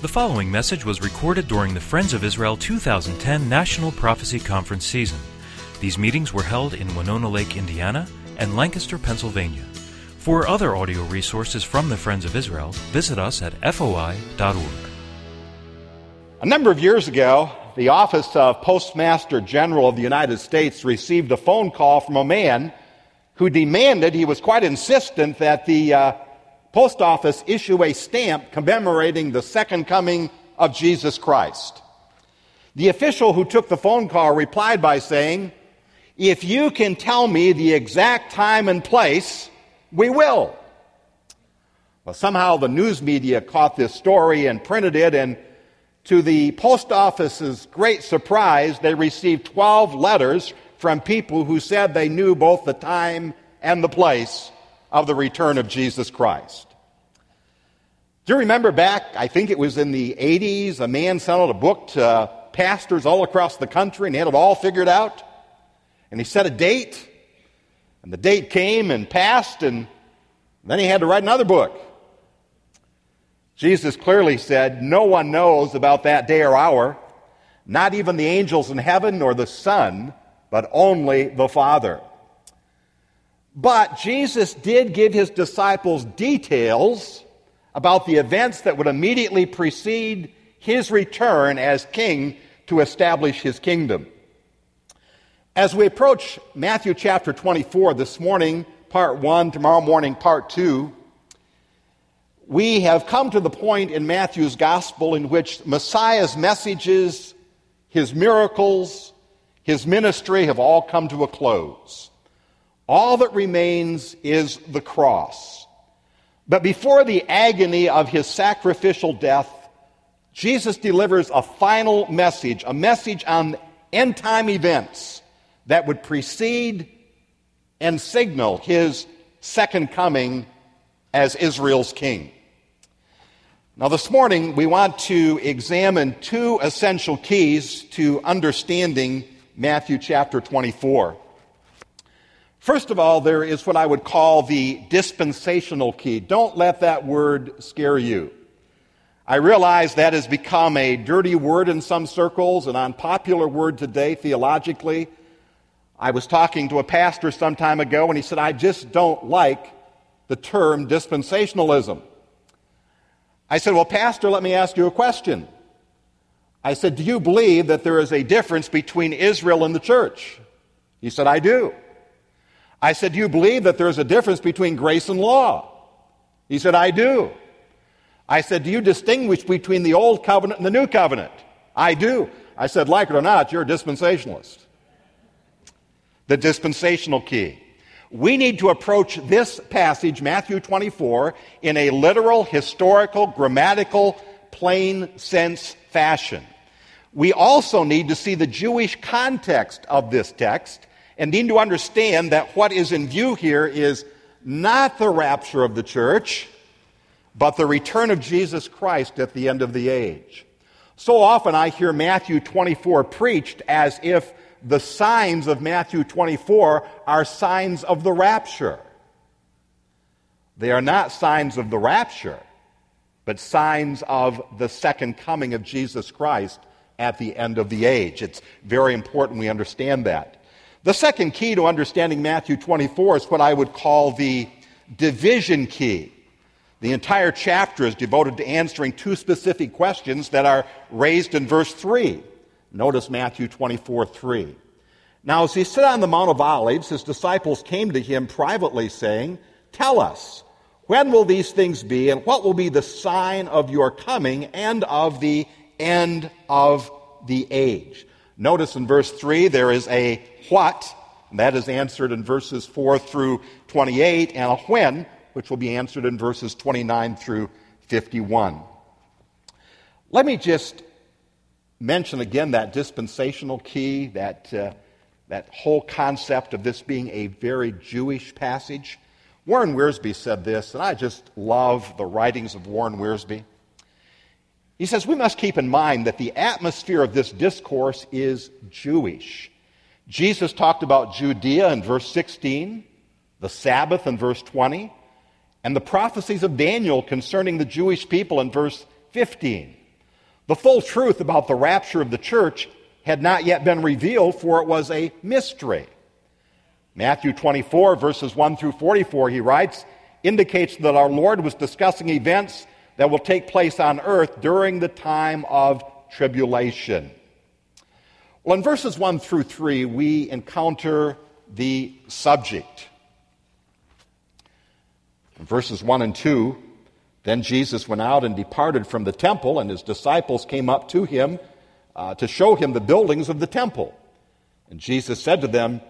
The following message was recorded during the Friends of Israel 2010 National Prophecy Conference season. These meetings were held in Winona Lake, Indiana, and Lancaster, Pennsylvania. For other audio resources from the Friends of Israel, visit us at foi.org. A number of years ago, the Office of Postmaster General of the United States received a phone call from a man who demanded, he was quite insistent, that the uh, post office issue a stamp commemorating the second coming of Jesus Christ. The official who took the phone call replied by saying, If you can tell me the exact time and place, we will. Well, somehow the news media caught this story and printed it, and to the post office's great surprise, they received 12 letters from people who said they knew both the time and the place of the return of Jesus Christ. Do you remember back, I think it was in the 80s, a man sent out a book to pastors all across the country and he had it all figured out? And he set a date, and the date came and passed, and then he had to write another book. Jesus clearly said, No one knows about that day or hour, not even the angels in heaven nor the Son, but only the Father. But Jesus did give his disciples details about the events that would immediately precede his return as king to establish his kingdom. As we approach Matthew chapter 24 this morning, part 1, tomorrow morning, part 2, we have come to the point in Matthew's gospel in which Messiah's messages, his miracles, his ministry have all come to a close. All that remains is the cross. But before the agony of his sacrificial death, Jesus delivers a final message, a message on end time events that would precede and signal his second coming as Israel's king. Now, this morning, we want to examine two essential keys to understanding Matthew chapter 24. First of all, there is what I would call the dispensational key. Don't let that word scare you. I realize that has become a dirty word in some circles, an unpopular word today theologically. I was talking to a pastor some time ago, and he said, I just don't like the term dispensationalism. I said, Well, Pastor, let me ask you a question. I said, Do you believe that there is a difference between Israel and the church? He said, I do. I said, Do you believe that there's a difference between grace and law? He said, I do. I said, Do you distinguish between the old covenant and the new covenant? I do. I said, Like it or not, you're a dispensationalist. The dispensational key. We need to approach this passage, Matthew 24, in a literal, historical, grammatical, plain sense fashion. We also need to see the Jewish context of this text and need to understand that what is in view here is not the rapture of the church, but the return of Jesus Christ at the end of the age. So often I hear Matthew 24 preached as if the signs of Matthew 24 are signs of the rapture. They are not signs of the rapture, but signs of the second coming of Jesus Christ at the end of the age. It's very important we understand that. The second key to understanding Matthew 24 is what I would call the division key. The entire chapter is devoted to answering two specific questions that are raised in verse 3. Notice Matthew 24 3. Now, as he sat on the Mount of Olives, his disciples came to him privately, saying, Tell us, when will these things be, and what will be the sign of your coming and of the end of the age? Notice in verse 3 there is a what, and that is answered in verses 4 through 28, and a when, which will be answered in verses 29 through 51. Let me just mention again that dispensational key, that, uh, that whole concept of this being a very Jewish passage. Warren Wiersbe said this, and I just love the writings of Warren Wiersbe. He says, We must keep in mind that the atmosphere of this discourse is Jewish. Jesus talked about Judea in verse 16, the Sabbath in verse 20, and the prophecies of Daniel concerning the Jewish people in verse 15. The full truth about the rapture of the church had not yet been revealed, for it was a mystery. Matthew 24, verses 1 through 44, he writes, indicates that our Lord was discussing events that will take place on earth during the time of tribulation. Well, in verses 1 through 3, we encounter the subject. In verses 1 and 2, then Jesus went out and departed from the temple, and his disciples came up to him uh, to show him the buildings of the temple. And Jesus said to them,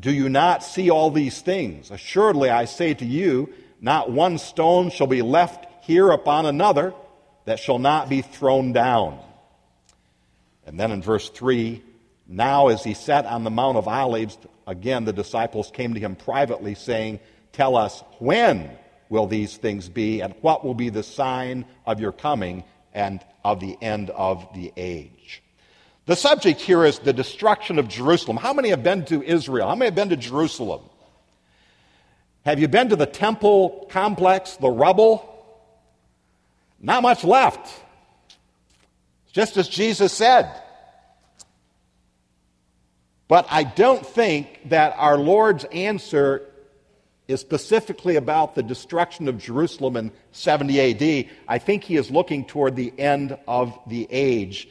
Do you not see all these things? Assuredly, I say to you, not one stone shall be left here upon another that shall not be thrown down. And then in verse 3, now as he sat on the Mount of Olives, again the disciples came to him privately, saying, Tell us when will these things be, and what will be the sign of your coming and of the end of the age? The subject here is the destruction of Jerusalem. How many have been to Israel? How many have been to Jerusalem? Have you been to the temple complex, the rubble? Not much left. Just as Jesus said. But I don't think that our Lord's answer is specifically about the destruction of Jerusalem in 70 AD. I think he is looking toward the end of the age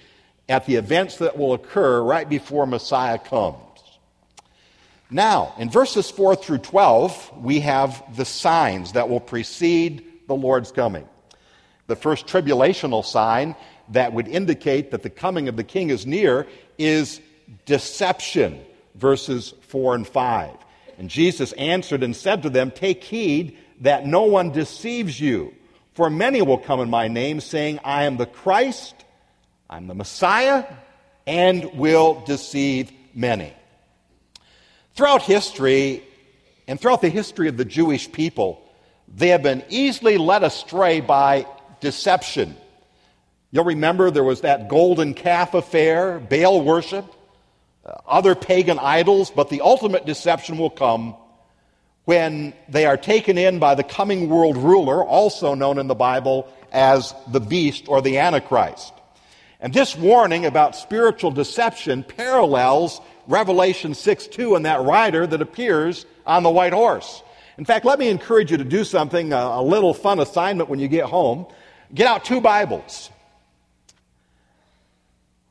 at the events that will occur right before Messiah comes. Now, in verses 4 through 12, we have the signs that will precede the Lord's coming. The first tribulational sign that would indicate that the coming of the king is near is deception, verses 4 and 5. And Jesus answered and said to them, Take heed that no one deceives you, for many will come in my name, saying, I am the Christ, I'm the Messiah, and will deceive many. Throughout history, and throughout the history of the Jewish people, they have been easily led astray by deception. You'll remember there was that golden calf affair, Baal worship, uh, other pagan idols, but the ultimate deception will come when they are taken in by the coming world ruler, also known in the Bible as the beast or the Antichrist. And this warning about spiritual deception parallels Revelation 6 2 and that rider that appears on the white horse. In fact, let me encourage you to do something, a, a little fun assignment when you get home. Get out two Bibles.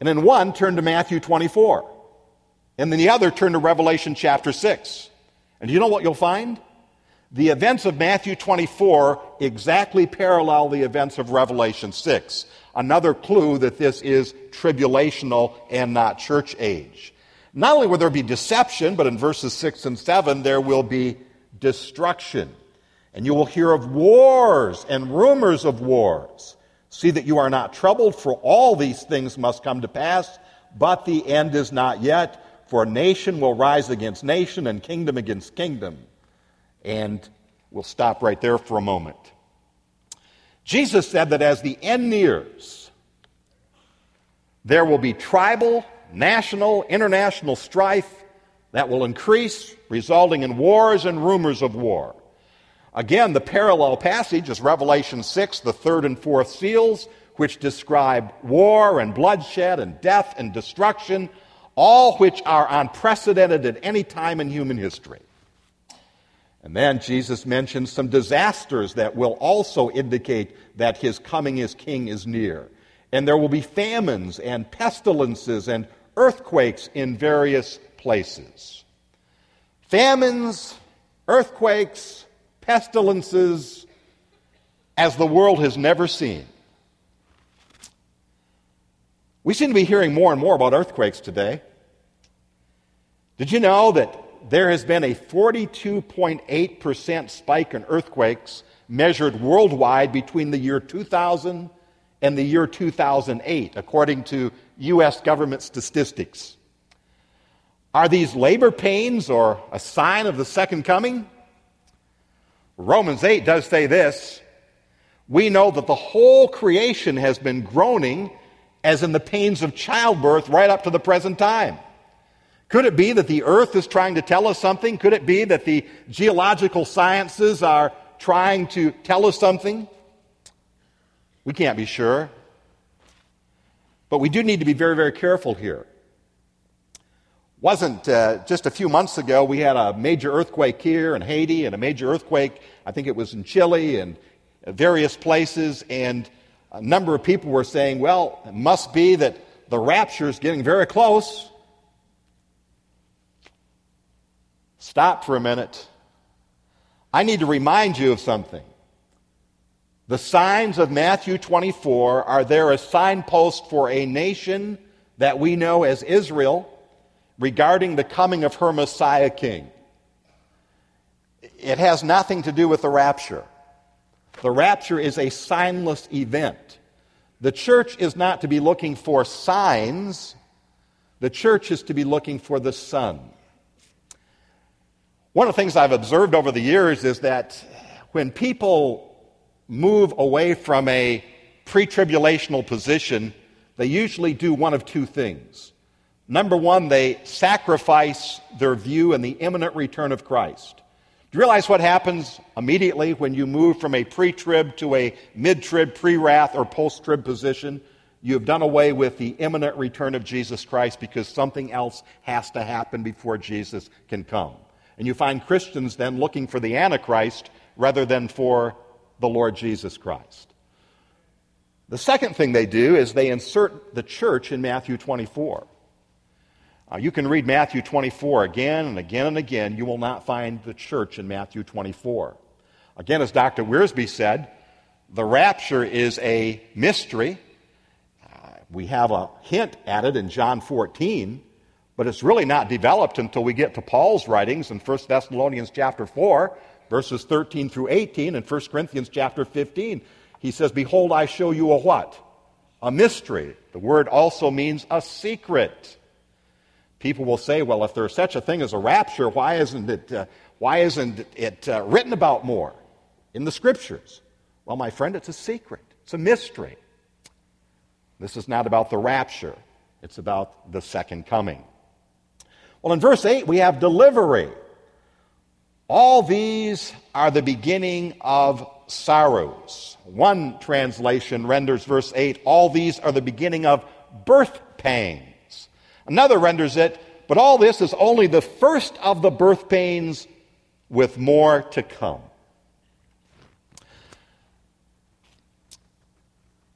And in one, turn to Matthew 24. And then the other, turn to Revelation chapter 6. And do you know what you'll find? The events of Matthew 24 exactly parallel the events of Revelation 6. Another clue that this is tribulational and not church age. Not only will there be deception, but in verses 6 and 7, there will be destruction. And you will hear of wars and rumors of wars. See that you are not troubled, for all these things must come to pass, but the end is not yet. For nation will rise against nation and kingdom against kingdom. And we'll stop right there for a moment. Jesus said that as the end nears, there will be tribal, national, international strife that will increase, resulting in wars and rumors of war. Again, the parallel passage is Revelation 6, the third and fourth seals, which describe war and bloodshed and death and destruction all which are unprecedented at any time in human history. And then Jesus mentions some disasters that will also indicate that his coming as king is near. And there will be famines and pestilences and earthquakes in various places. Famines, earthquakes, pestilences, as the world has never seen. We seem to be hearing more and more about earthquakes today. Did you know that there has been a 42.8% spike in earthquakes measured worldwide between the year 2000 and the year 2008, according to U.S. government statistics? Are these labor pains or a sign of the second coming? Romans 8 does say this. We know that the whole creation has been groaning as in the pains of childbirth right up to the present time. Could it be that the earth is trying to tell us something? Could it be that the geological sciences are trying to tell us something? We can't be sure. But we do need to be very, very careful here. Wasn't uh, just a few months ago, we had a major earthquake here in Haiti and a major earthquake, I think it was in Chile and various places, and a number of people were saying, well, it must be that the rapture is getting very close. Stop for a minute. I need to remind you of something. The signs of Matthew 24 are there a signpost for a nation that we know as Israel regarding the coming of her Messiah King. It has nothing to do with the rapture. The rapture is a signless event. The church is not to be looking for signs, the church is to be looking for the Son. One of the things I've observed over the years is that when people move away from a pre tribulational position, they usually do one of two things. Number one, they sacrifice their view in the imminent return of Christ. Do you realize what happens immediately when you move from a pre trib to a mid trib, pre wrath, or post trib position? You have done away with the imminent return of Jesus Christ because something else has to happen before Jesus can come. And you find Christians then looking for the Antichrist rather than for the Lord Jesus Christ. The second thing they do is they insert the church in Matthew 24. Uh, you can read Matthew 24 again and again and again. You will not find the church in Matthew 24. Again, as Dr. Wiersbe said, the rapture is a mystery. Uh, we have a hint at it in John 14, but it's really not developed until we get to Paul's writings in 1 Thessalonians chapter 4, verses 13 through 18, and 1 Corinthians chapter 15. He says, Behold, I show you a what? A mystery. The word also means a secret. People will say, well, if there's such a thing as a rapture, why isn't it, uh, why isn't it uh, written about more in the scriptures? Well, my friend, it's a secret, it's a mystery. This is not about the rapture, it's about the second coming. Well, in verse 8, we have delivery. All these are the beginning of sorrows. One translation renders verse 8, all these are the beginning of birth pangs. Another renders it, but all this is only the first of the birth pains with more to come.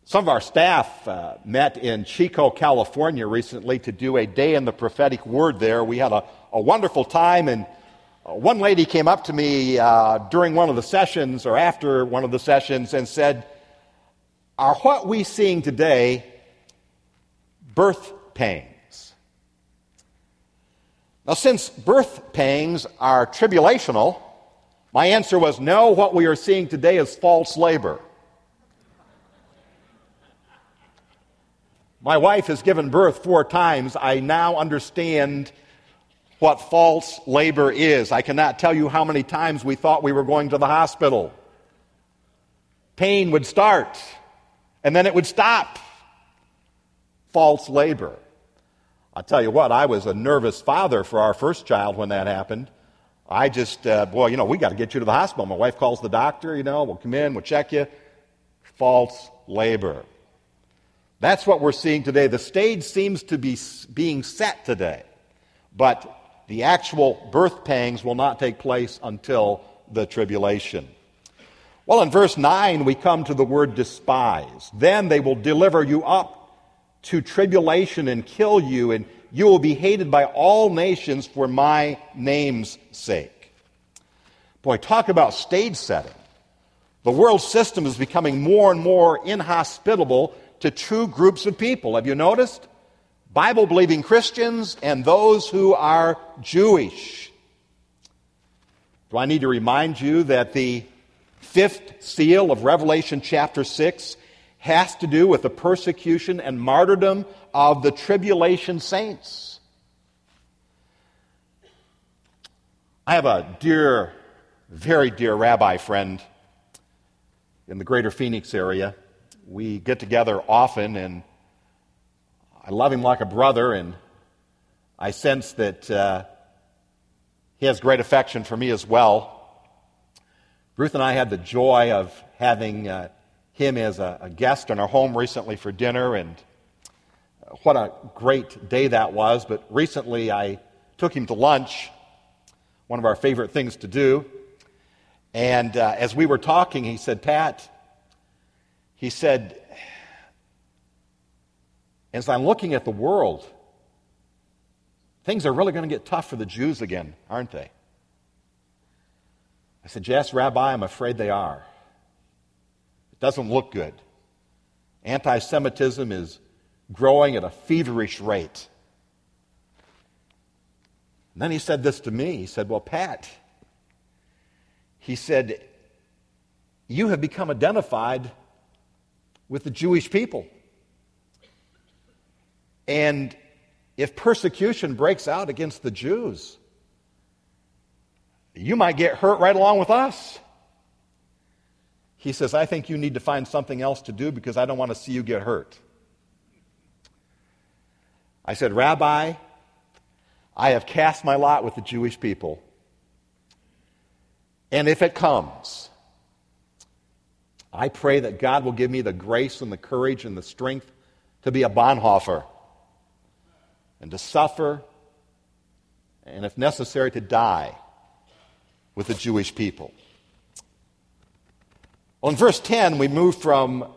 Some of our staff uh, met in Chico, California recently to do a day in the prophetic word there. We had a, a wonderful time, and uh, one lady came up to me uh, during one of the sessions or after one of the sessions and said, Are what we seeing today birth pains? Now, since birth pangs are tribulational, my answer was no, what we are seeing today is false labor. My wife has given birth four times. I now understand what false labor is. I cannot tell you how many times we thought we were going to the hospital. Pain would start, and then it would stop. False labor. I'll tell you what, I was a nervous father for our first child when that happened. I just, uh, boy, you know, we got to get you to the hospital. My wife calls the doctor, you know, we'll come in, we'll check you. False labor. That's what we're seeing today. The stage seems to be being set today, but the actual birth pangs will not take place until the tribulation. Well, in verse 9, we come to the word despise. Then they will deliver you up to tribulation and kill you, and you will be hated by all nations for my name's sake. Boy, talk about stage setting. The world system is becoming more and more inhospitable to two groups of people. Have you noticed? Bible believing Christians and those who are Jewish. Do I need to remind you that the fifth seal of Revelation chapter 6 has to do with the persecution and martyrdom of the tribulation saints. I have a dear, very dear rabbi friend in the greater Phoenix area. We get together often, and I love him like a brother, and I sense that uh, he has great affection for me as well. Ruth and I had the joy of having uh, him as a, a guest in our home recently for dinner, and what a great day that was. But recently I took him to lunch, one of our favorite things to do. And uh, as we were talking, he said, Pat, he said, as I'm looking at the world, things are really going to get tough for the Jews again, aren't they? I said, Yes, Rabbi, I'm afraid they are. It doesn't look good. Anti Semitism is growing at a feverish rate. And then he said this to me. He said, Well, Pat, he said, You have become identified with the Jewish people. And if persecution breaks out against the Jews, you might get hurt right along with us. He says, I think you need to find something else to do because I don't want to see you get hurt. I said, Rabbi, I have cast my lot with the Jewish people. And if it comes, I pray that God will give me the grace and the courage and the strength to be a Bonhoeffer and to suffer and, if necessary, to die with the Jewish people. Well, in verse 10, we move from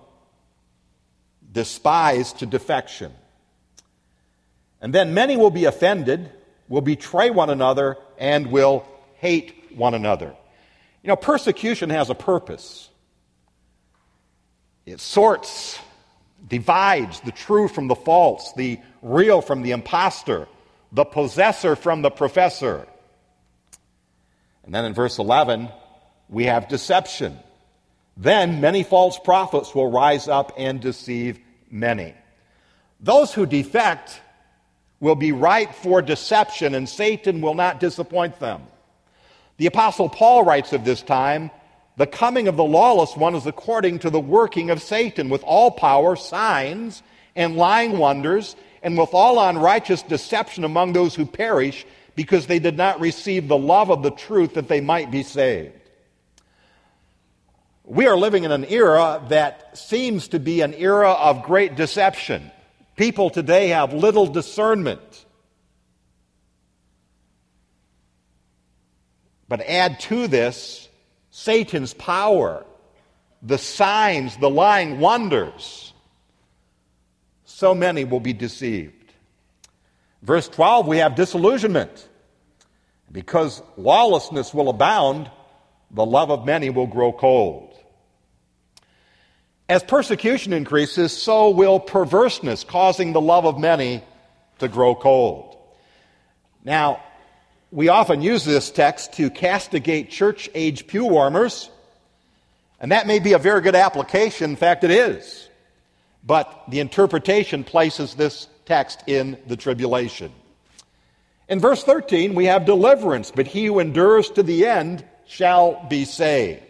despise to defection. And then many will be offended, will betray one another, and will hate one another. You know, persecution has a purpose. It sorts, divides the true from the false, the real from the impostor, the possessor from the professor. And then in verse 11, we have deception. Then many false prophets will rise up and deceive many. Those who defect will be ripe for deception, and Satan will not disappoint them. The Apostle Paul writes of this time the coming of the lawless one is according to the working of Satan, with all power, signs, and lying wonders, and with all unrighteous deception among those who perish, because they did not receive the love of the truth that they might be saved. We are living in an era that seems to be an era of great deception. People today have little discernment. But add to this Satan's power, the signs, the lying wonders, so many will be deceived. Verse 12, we have disillusionment. Because lawlessness will abound, the love of many will grow cold. As persecution increases, so will perverseness, causing the love of many to grow cold. Now, we often use this text to castigate church age pew warmers, and that may be a very good application. In fact, it is. But the interpretation places this text in the tribulation. In verse 13, we have deliverance, but he who endures to the end shall be saved.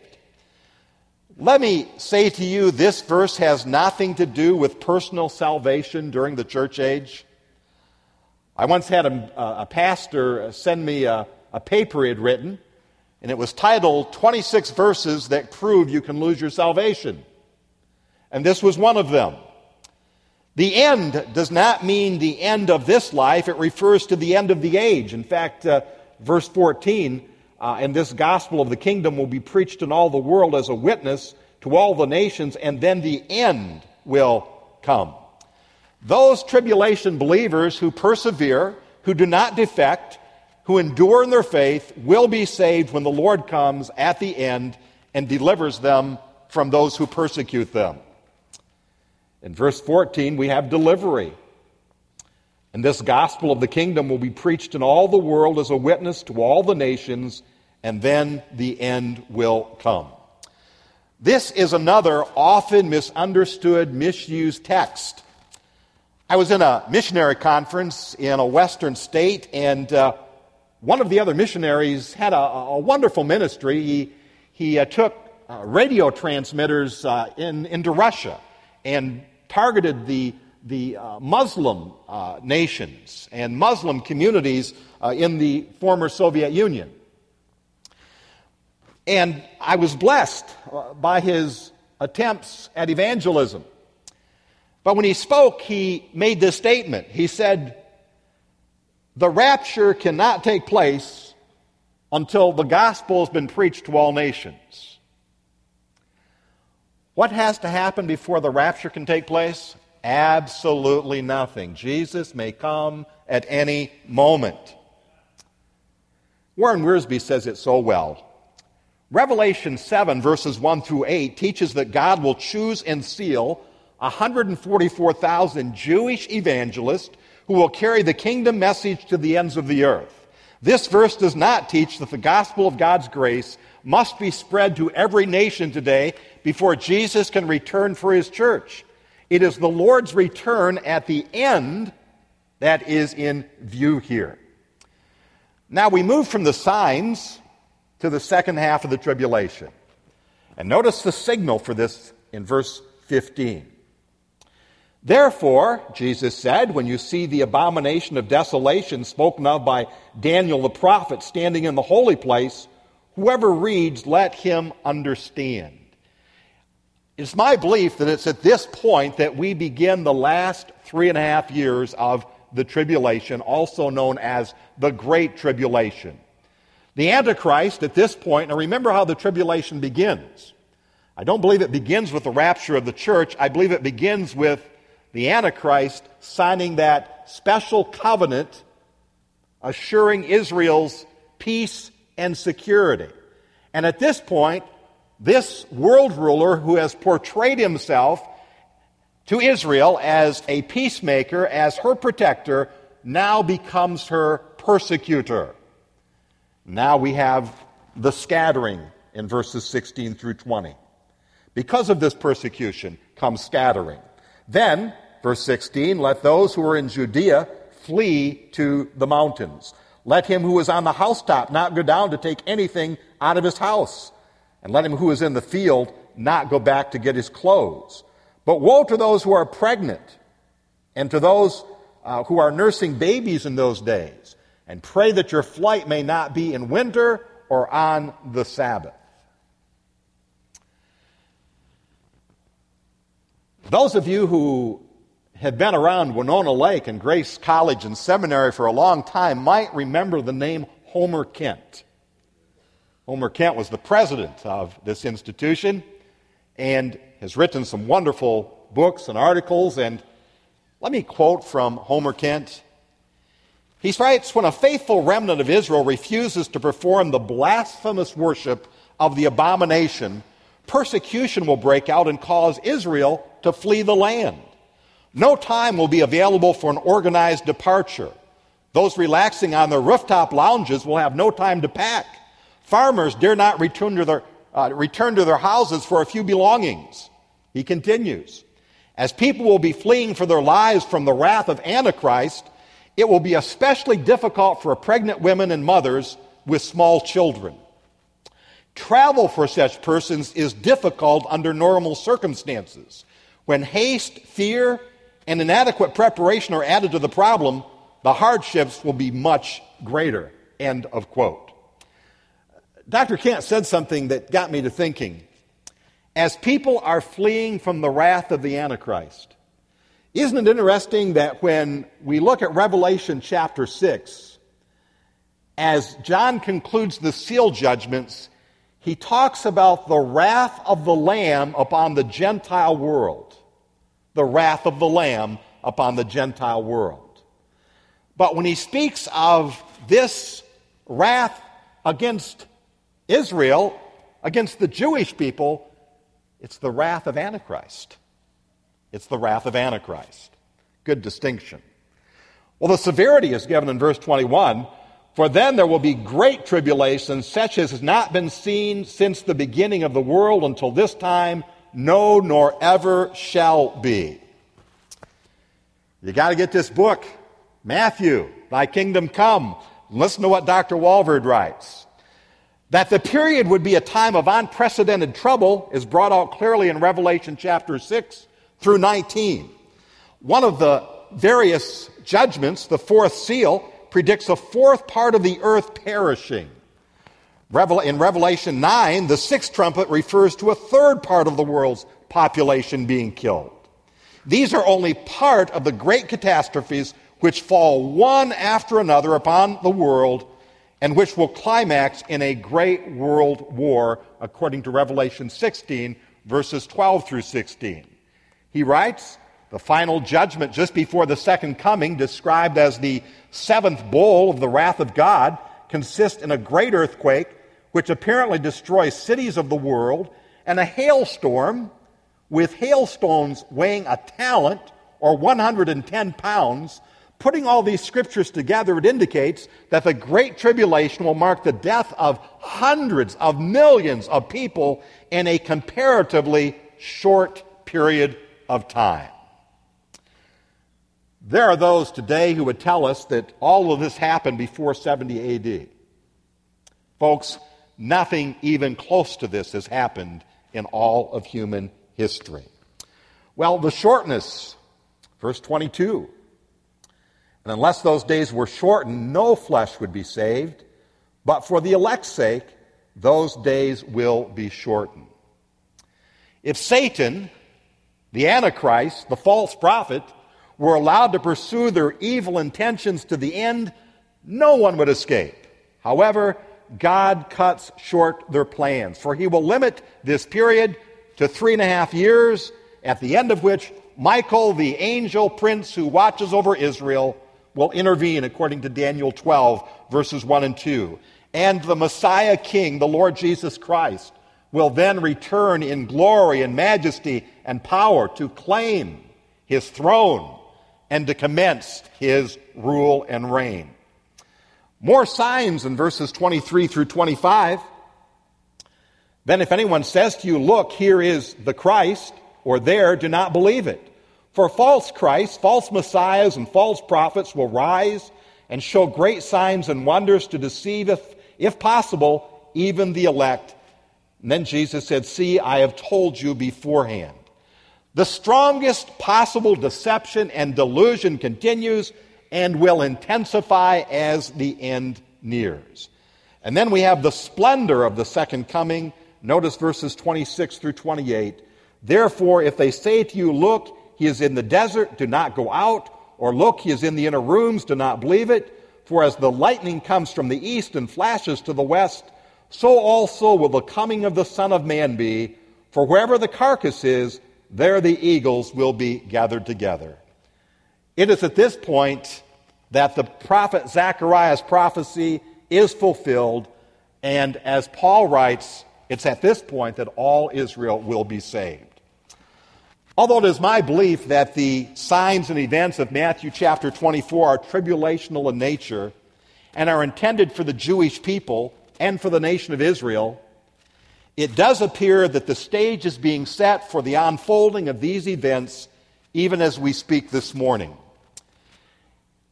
Let me say to you, this verse has nothing to do with personal salvation during the church age. I once had a, a pastor send me a, a paper he had written, and it was titled 26 Verses That Prove You Can Lose Your Salvation. And this was one of them. The end does not mean the end of this life, it refers to the end of the age. In fact, uh, verse 14, uh, and this gospel of the kingdom will be preached in all the world as a witness to all the nations, and then the end will come. Those tribulation believers who persevere, who do not defect, who endure in their faith, will be saved when the Lord comes at the end and delivers them from those who persecute them. In verse 14, we have delivery. And this gospel of the kingdom will be preached in all the world as a witness to all the nations, and then the end will come. This is another often misunderstood, misused text I was in a missionary conference in a western state, and uh, one of the other missionaries had a, a wonderful ministry. He, he uh, took uh, radio transmitters uh, in, into Russia and targeted the, the uh, Muslim uh, nations and Muslim communities in the former Soviet Union. And I was blessed by his attempts at evangelism. But when he spoke, he made this statement. He said, The rapture cannot take place until the gospel has been preached to all nations. What has to happen before the rapture can take place? Absolutely nothing. Jesus may come at any moment. Warren Wiersbe says it so well. Revelation 7, verses 1 through 8, teaches that God will choose and seal 144,000 Jewish evangelists who will carry the kingdom message to the ends of the earth. This verse does not teach that the gospel of God's grace must be spread to every nation today before Jesus can return for his church. It is the Lord's return at the end that is in view here. Now we move from the signs to the second half of the tribulation. And notice the signal for this in verse 15. Therefore, Jesus said, when you see the abomination of desolation spoken of by Daniel the prophet standing in the holy place, whoever reads, let him understand. It's my belief that it's at this point that we begin the last three and a half years of the tribulation, also known as the Great Tribulation. The Antichrist at this point, now remember how the tribulation begins. I don't believe it begins with the rapture of the church. I believe it begins with the Antichrist signing that special covenant assuring Israel's peace and security. And at this point, this world ruler who has portrayed himself to Israel as a peacemaker, as her protector, now becomes her persecutor. Now we have the scattering in verses 16 through 20. Because of this persecution comes scattering. Then, verse 16, let those who are in Judea flee to the mountains. Let him who is on the housetop not go down to take anything out of his house. And let him who is in the field not go back to get his clothes. But woe to those who are pregnant and to those uh, who are nursing babies in those days. And pray that your flight may not be in winter or on the Sabbath. Those of you who have been around Winona Lake and Grace College and Seminary for a long time might remember the name Homer Kent. Homer Kent was the president of this institution and has written some wonderful books and articles. And let me quote from Homer Kent. He writes When a faithful remnant of Israel refuses to perform the blasphemous worship of the abomination, persecution will break out and cause Israel to flee the land. No time will be available for an organized departure. Those relaxing on their rooftop lounges will have no time to pack. Farmers dare not return to their, uh, return to their houses for a few belongings. He continues. As people will be fleeing for their lives from the wrath of Antichrist, it will be especially difficult for pregnant women and mothers with small children. Travel for such persons is difficult under normal circumstances. When haste, fear, and inadequate preparation are added to the problem, the hardships will be much greater. End of quote. Dr. Kent said something that got me to thinking. As people are fleeing from the wrath of the Antichrist, isn't it interesting that when we look at Revelation chapter 6, as John concludes the seal judgments, he talks about the wrath of the Lamb upon the Gentile world. The wrath of the Lamb upon the Gentile world. But when he speaks of this wrath against Israel, against the Jewish people, it's the wrath of Antichrist. It's the wrath of Antichrist. Good distinction. Well, the severity is given in verse 21 For then there will be great tribulation, such as has not been seen since the beginning of the world until this time, no, nor ever shall be. You got to get this book, Matthew, Thy Kingdom Come. Listen to what Dr. Walvoord writes. That the period would be a time of unprecedented trouble is brought out clearly in Revelation chapter 6 through 19. One of the various judgments, the fourth seal, predicts a fourth part of the earth perishing. In Revelation 9, the sixth trumpet refers to a third part of the world's population being killed. These are only part of the great catastrophes which fall one after another upon the world and which will climax in a great world war, according to Revelation 16, verses 12 through 16. He writes, the final judgment just before the second coming, described as the seventh bowl of the wrath of God, consists in a great earthquake which apparently destroys cities of the world and a hailstorm with hailstones weighing a talent or 110 pounds Putting all these scriptures together, it indicates that the Great Tribulation will mark the death of hundreds of millions of people in a comparatively short period of time. There are those today who would tell us that all of this happened before 70 AD. Folks, nothing even close to this has happened in all of human history. Well, the shortness, verse 22 and unless those days were shortened, no flesh would be saved. But for the elect's sake, those days will be shortened. If Satan, the Antichrist, the false prophet, were allowed to pursue their evil intentions to the end, no one would escape. However, God cuts short their plans, for he will limit this period to three and a half years, at the end of which Michael, the angel prince who watches over Israel, will intervene according to Daniel 12, verses 1 and 2. And the Messiah King, the Lord Jesus Christ, will then return in glory and majesty and power to claim his throne and to commence his rule and reign. More signs in verses 23 through 25. Then, if anyone says to you, Look, here is the Christ, or there, do not believe it. For false Christs, false messiahs, and false prophets will rise and show great signs and wonders to deceive, if, if possible, even the elect. And then Jesus said, See, I have told you beforehand. The strongest possible deception and delusion continues and will intensify as the end nears. And then we have the splendor of the second coming. Notice verses 26 through 28. Therefore, if they say to you, Look, he is in the desert, do not go out. Or look, he is in the inner rooms, do not believe it. For as the lightning comes from the east and flashes to the west, so also will the coming of the Son of Man be. For wherever the carcass is, there the eagles will be gathered together. It is at this point that the prophet Zechariah's prophecy is fulfilled, and as Paul writes, it's at this point that all Israel will be saved. Although it is my belief that the signs and events of Matthew chapter 24 are tribulational in nature and are intended for the Jewish people and for the nation of Israel, it does appear that the stage is being set for the unfolding of these events even as we speak this morning.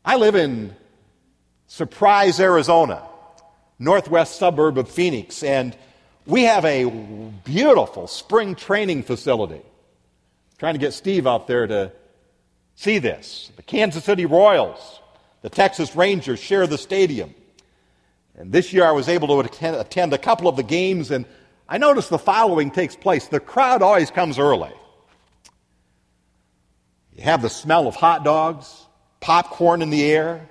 I live in Surprise, Arizona, northwest suburb of Phoenix, and we have a beautiful spring training facility. Trying to get Steve out there to see this. The Kansas City Royals, the Texas Rangers share the stadium. And this year I was able to attend a couple of the games, and I noticed the following takes place. The crowd always comes early. You have the smell of hot dogs, popcorn in the air.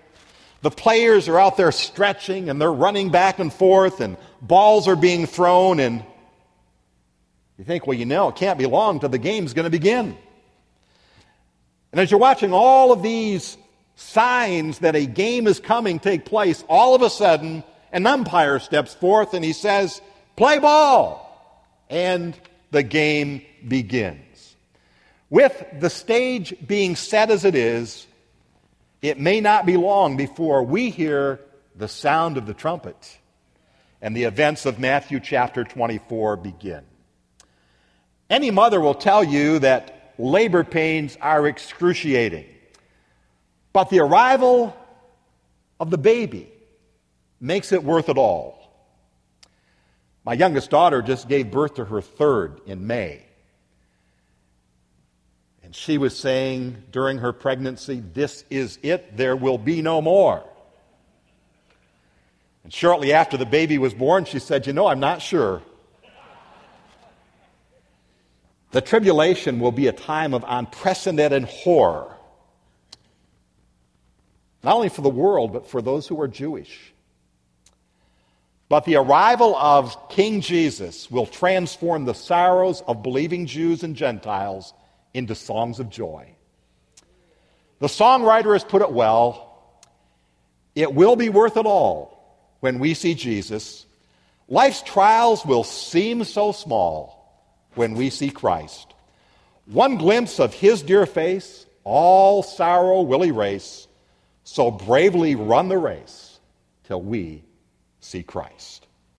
The players are out there stretching and they're running back and forth, and balls are being thrown, and you think, well, you know, it can't be long till the game's going to begin. And as you're watching all of these signs that a game is coming take place, all of a sudden, an umpire steps forth and he says, Play ball! And the game begins. With the stage being set as it is, it may not be long before we hear the sound of the trumpet and the events of Matthew chapter 24 begin. Any mother will tell you that labor pains are excruciating. But the arrival of the baby makes it worth it all. My youngest daughter just gave birth to her third in May. And she was saying during her pregnancy, This is it, there will be no more. And shortly after the baby was born, she said, You know, I'm not sure. The tribulation will be a time of unprecedented horror, not only for the world, but for those who are Jewish. But the arrival of King Jesus will transform the sorrows of believing Jews and Gentiles into songs of joy. The songwriter has put it well it will be worth it all when we see Jesus. Life's trials will seem so small when we see Christ. One glimpse of his dear face, all sorrow will erase. So bravely run the race till we see Christ.